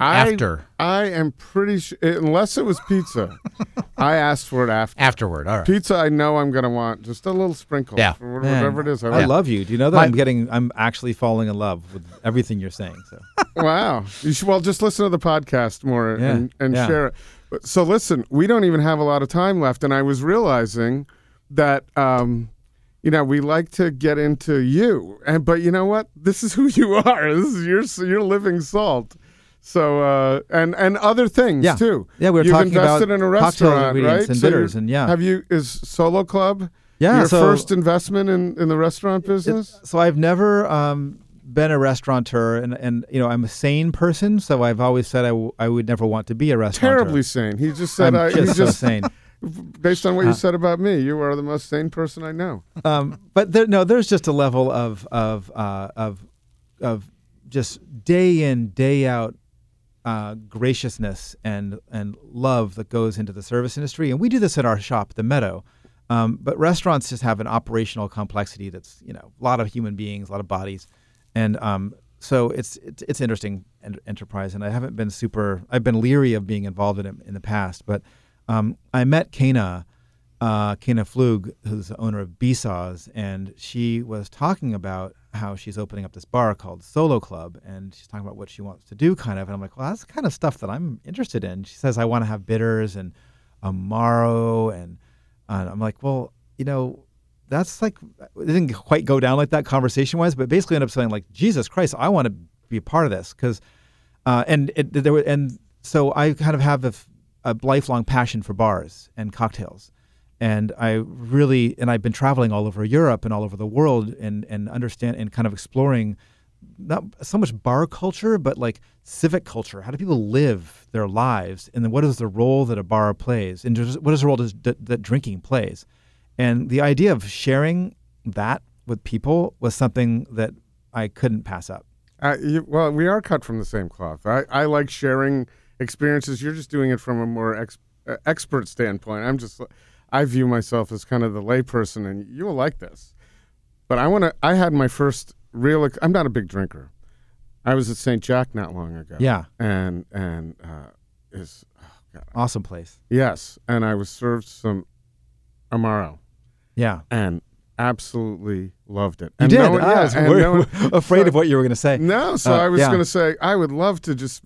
I, after? I am pretty sure, unless it was pizza, I asked for it after. Afterward, all right. Pizza, I know I'm going to want just a little sprinkle. Yeah. for Man, whatever it is. I I like. love you. Do you know that My- I'm getting? I'm actually falling in love with everything you're saying. So wow. You should, well, just listen to the podcast more Yeah, and, and yeah. share it. But- So listen, we don't even have a lot of time left, and I was realizing that. Um, you know, we like to get into you, and but you know what? This is who you are. This is your your living salt. So uh, and and other things Yeah. too. yeah, we were You've talking about invested in a restaurant, right? and So bitters, and yeah, Have you is Solo Club yeah. your so first investment in, in the restaurant business? so I've never um, been a restaurateur, and and you know I'm a sane person, so I've always said I, w- I would never want to be a restaurateur. Terribly sane. He just said I'm I, just, so just sane. based on what you Uh, said about me, you are the most sane person I know. um, but there, no, there's just a level of of uh, of of just day in day out uh, graciousness and and love that goes into the service industry, and we do this at our shop, the Meadow. Um, but restaurants just have an operational complexity that's you know a lot of human beings, a lot of bodies, and um, so it's it's, it's interesting en- enterprise, and I haven't been super. I've been leery of being involved in it in the past, but um, I met Cana, uh, Flug, who's the owner of Besaw's, and she was talking about how she's opening up this bar called Solo Club, and she's talking about what she wants to do, kind of. And I'm like, well, that's the kind of stuff that I'm interested in. She says I want to have bitters and amaro, and and I'm like, well, you know, that's like it didn't quite go down like that conversation wise, but basically ended up saying like, Jesus Christ, I want to be a part of this because, uh, and it, there were, and so I kind of have a lifelong passion for bars and cocktails, and I really and I've been traveling all over Europe and all over the world and and understand and kind of exploring not so much bar culture, but like civic culture. How do people live their lives, and then what is the role that a bar plays, and what is the role that, that drinking plays? And the idea of sharing that with people was something that I couldn't pass up. Uh, you, well, we are cut from the same cloth. I, I like sharing experiences. You're just doing it from a more ex, uh, expert standpoint. I'm just, I view myself as kind of the layperson, and you will like this. But I want to. I had my first real. I'm not a big drinker. I was at St. Jack not long ago. Yeah, and and uh, is awesome place. yes, and I was served some amaro Yeah, and absolutely loved it. you and did. no one- yeah, worried- no one- afraid so- of what you were going to say. No, so Uh, I was yeah. going to say I would love to just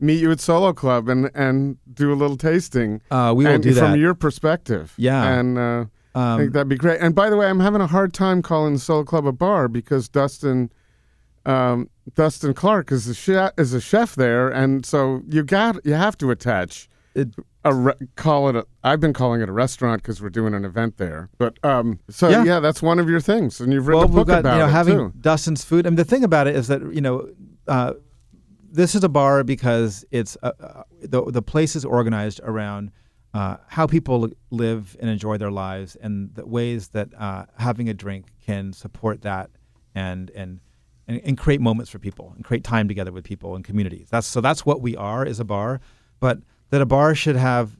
meet you at Solo Club and and do a little tasting. Uh, we will and do that. from your perspective. Yeah. and uh, I think um, that'd be great. And by the way, I'm having a hard time calling the Solo Club a bar because Dustin. Um, Dustin Clark is a chef, is a chef there, and so you got you have to attach It- a re- call it. A, I've been calling it a restaurant because we're doing an event there. But um, so Yeah. yeah. that's one of your things, and you've written well, a book got about you know it having too. Dustin's food. I mean, the thing about it is that you know, uh, this is a bar because it's uh, uh, the the place is organized around uh, how people live and enjoy their lives, and the ways that uh, having a drink can support that, and and. And, and create moments for people and create time together with people and communities. That's so. That's what we are is a bar. But that a bar should have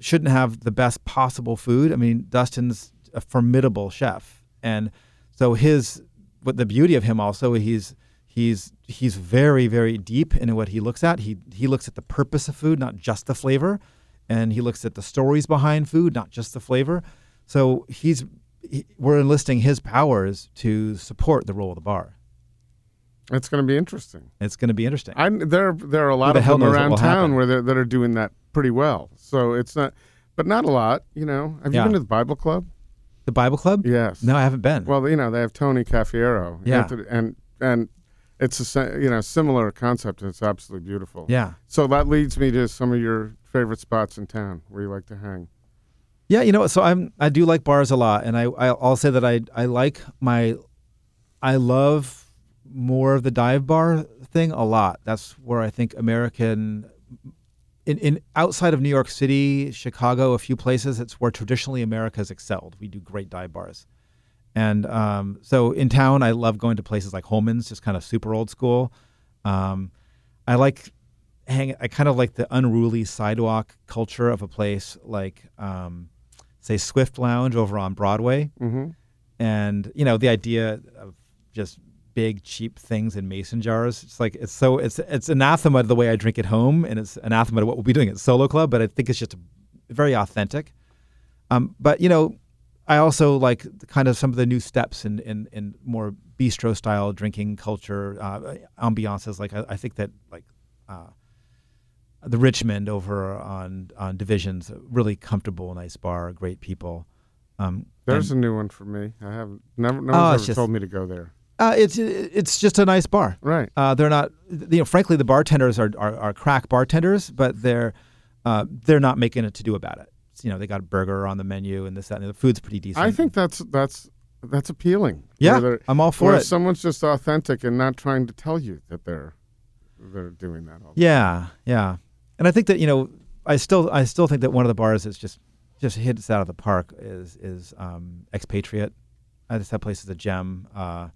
shouldn't have the best possible food. I mean, Dustin's a formidable chef, and so his what the beauty of him also he's he's he's very very deep in what he looks at. He he looks at the purpose of food, not just the flavor, and he looks at the stories behind food, not just the flavor. So he's he, we're enlisting his powers to support the role of the bar. It's going to be interesting. It's going to be interesting. I there there are a lot the of them around town where that are doing that pretty well. So it's not, but not a lot. You know, have Yeah. you been to the Bible Club? the Bible Club? Yes. No, I haven't been. Well, you know they have Tony Caffiero. Yeah. Anthony- and and it's a you know similar concept. and It's absolutely beautiful. yeah. So that leads me to some of your favorite spots in town where you like to hang. Yeah, you know, so I'm I do like bars a lot, and I, I I'll say that I I like my I love more of the dive bar thing a lot. That's where I think American in, in outside of New York City, Chicago, a few places, it's where traditionally America's excelled. We do great dive bars. And um, so in town, I love going to places like Holman's, just kind of super old school. Um, I like hang. I kind of like the unruly sidewalk culture of a place like, um, say, Swift Lounge over on Broadway, Mm-hmm. and you know the idea of just big cheap things in mason jars. It's like it's so it's it's anathema to the way I drink at home, and it's anathema to what we'll be doing at Solo Club. But I think it's just very authentic. Um, but you know, I also like kind of some of the new steps in in, in more bistro style drinking culture, uh, ambiances. Like I, I think that like. Uh, the Richmond over on on Divisions, really comfortable, nice bar, great people. Um, There's and, a new one for me. I haven't. Never. No Oh, one's ever just- told me to go there. uh, it's it's just a nice bar. Right. Uh, they're not, you know, frankly, the bartenders are, are, are crack bartenders, but they're uh, they're not making it to do about it. You know, they got a burger on the menu and this that and the food's pretty decent. I think that's that's that's appealing. yeah, I'm all for it. someone's just authentic and not trying to tell you that they're they're doing that all. Yeah, yeah, and I think that you know, I still I still think that one of the bars that's just just hits out of the park is is um, Expatriate. I just that place is a gem. Uh,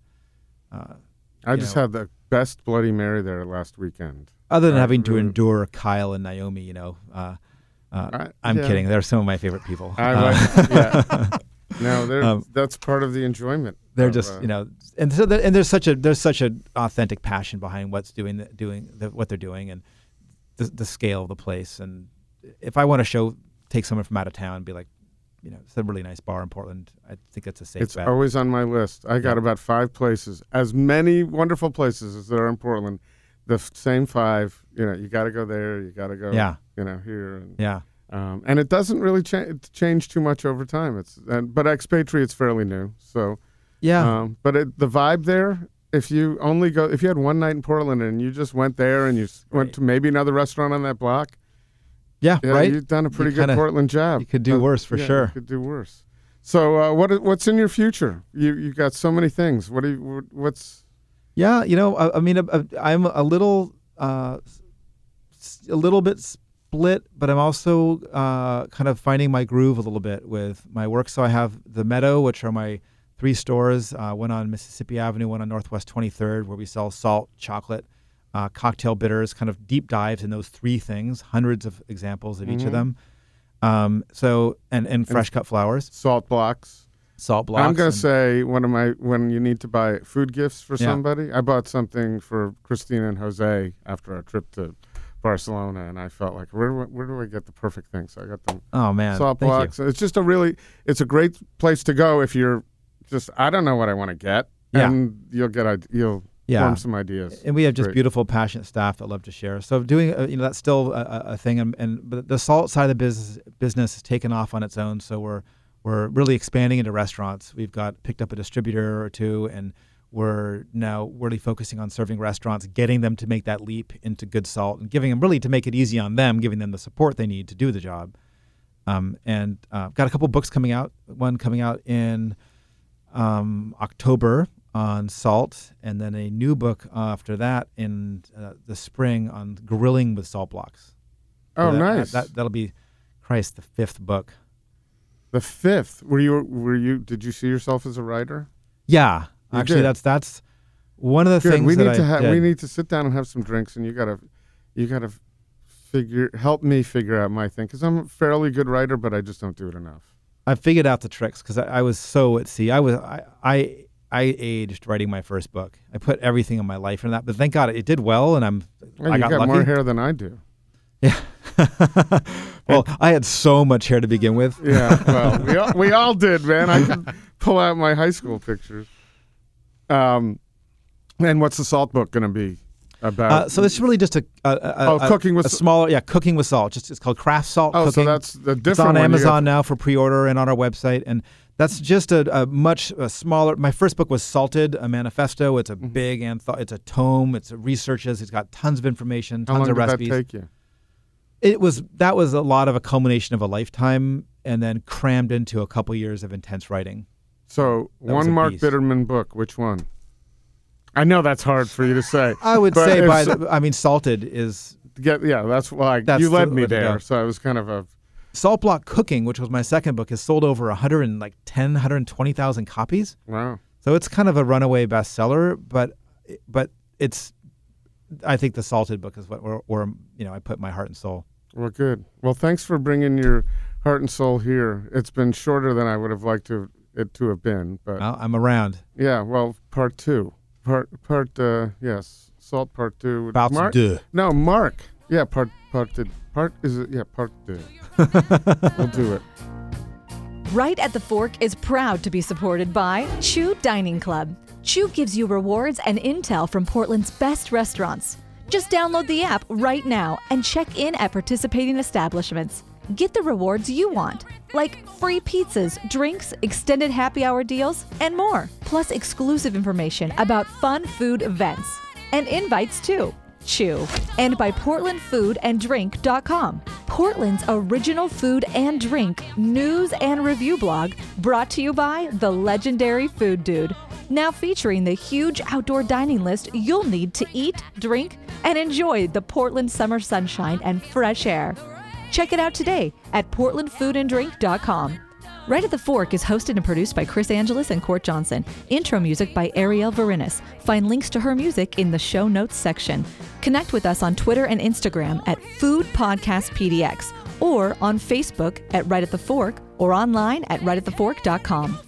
uh, I just know. had the best Bloody Mary there last weekend. other than having to endure Kyle and Naomi, you know, uh, I- I'm yeah. kidding. They're some of my favorite people. I Uh, like- yeah. No, Um, that's part of the enjoyment. they're of, just uh, you know and so the, and there's such a there's such an authentic passion behind what's doing the, doing the, what they're doing and the, the scale of the place. And if I want to show take someone from out of town and be like, you know, it's a really nice bar in Portland. I think that's a safe It's bet. always on my list. I got Yeah. about five places, as many wonderful places as there are in Portland. The f- same five. You know, you got to go there. You got to go. yeah, You know, here and yeah. um, and it doesn't really cha- change too much over time. It's and, but expatriate's fairly new, so Yeah. um, but it, the vibe there. If you only go, if you had one night in Portland and you just went there and you went Right. to maybe another restaurant on that block, yeah, yeah, right. you've done a pretty good kinda- Portland job. you could do Uh, worse for yeah, You sure. could do worse. So uh, what what's in your future? You you got so many things. What do you what's Yeah, you know, I, I mean, uh, I'm a little, uh, a little bit split, but I'm also uh, kind of finding my groove a little bit with my work. So I have the Meadow, which are my three stores. Uh, one on Mississippi Avenue, one on Northwest 23rd, where we sell salt, chocolate, uh, cocktail bitters, kind of deep dives in those three things. Hundreds of examples of each Mhm. of them. Um, so and and fresh cut flowers, salt blocks? Salt blocks. I'm gonna say one of my when you need to buy food gifts for Yeah. somebody. I bought something for Christina and Jose after our trip to Barcelona, and I felt like where do I, where do I get the perfect thing? So I got them oh man, salt thank blocks. It's just a really it's a great place to go if you're just I don't know what I want to get, Yeah. and you'll get id- you'll Yeah. form some ideas. and we have just Great. beautiful, passionate staff that love to share. So doing, uh, you know, that's still a, a- a thing. And, and but the salt side of the business business has taken off on its own. So we're we're really expanding into restaurants. We've got picked up a distributor or two, and we're now really focusing on serving restaurants, getting them to make that leap into good salt, and giving them really to make it easy on them, giving them the support they need to do the job. Um, and uh, got a couple books coming out. One coming out in um, October on salt, and then a new book after that in uh, the spring on grilling with salt blocks. oh, So that- nice. That, that'll be, Christ, the fifth book. The fifth. Were you were you did you see yourself as a writer? Yeah, You actually, did. that's that's one of the Good. things We that need I to have we need to sit down and have some drinks, and you gotta you gotta figure help me figure out my thing because I'm a fairly good writer, but I just don't do it enough. I figured out the tricks because I, I was so at sea. I was I, I I aged writing my first book. I put everything in my life in that, but thank God it did well, and I'm Well, I you got, got more hair than I do. Yeah. well, I had so much hair to begin with. Yeah, well, we all, we all did, man. I can pull out my high school pictures. Um, and what's the salt book going to be about? Uh, so it's really just a, a, a, Oh, a- cooking with a smaller yeah cooking with salt. Just it's called craft salt oh, cooking. so that's the different. it's on. Amazon now for pre-order and on our website. And that's just a, a much a smaller. My first book was Salted, a manifesto. It's a Mm-hmm. big antho- It's a tome. It's researches. It's got tons of information, How tons long of did recipes. that take you? It was that was a lot of a culmination of a lifetime, and then crammed into a couple years of intense writing. So That one Mark beast. Bitterman book. Which one? I know that's hard for you to say. I would say if by the, I mean Salted is Get yeah, that's why you led the me there. So I was kind of a Salt Block Cooking, which was my second book, has sold over 110, 120,000 copies. wow. So it's kind of a runaway bestseller, but but it's I think the Salted book is what where, where you know I put my heart and soul. Well, good. Well, thanks for bringing your heart and soul here. It's been shorter than I would have liked to it to have been, but Well, I'm around. yeah. Well, part two, part part uh, yes, salt part two. About Mark? do. No, Mark. Yeah, part part two. Part is it? Yeah, part two. we'll do it. Right at the Fork is proud to be supported by Chew Dining Club. Chew gives you rewards and intel from Portland's best restaurants. Just download the app right now and check in at participating establishments. Get the rewards you want, like free pizzas, drinks, extended happy hour deals, and more. Plus, exclusive information about fun food events and invites too. Chew. And by PortlandFoodAndDrink.com, Portland's original food and drink news and review blog, brought to you by the legendary Food Dude. Now featuring the huge outdoor dining list you'll need to eat, drink, and enjoy the Portland summer sunshine and fresh air. Check it out today at PortlandFoodAndDrink.com. Right at the Fork is hosted and produced by Chris Angeles and Court Johnson. Intro music by Arielle Verinis. Find links to her music in the show notes section. Connect with us on Twitter and Instagram at Food Podcast PDX or on Facebook at Right at the Fork or online at rightatthefork.com.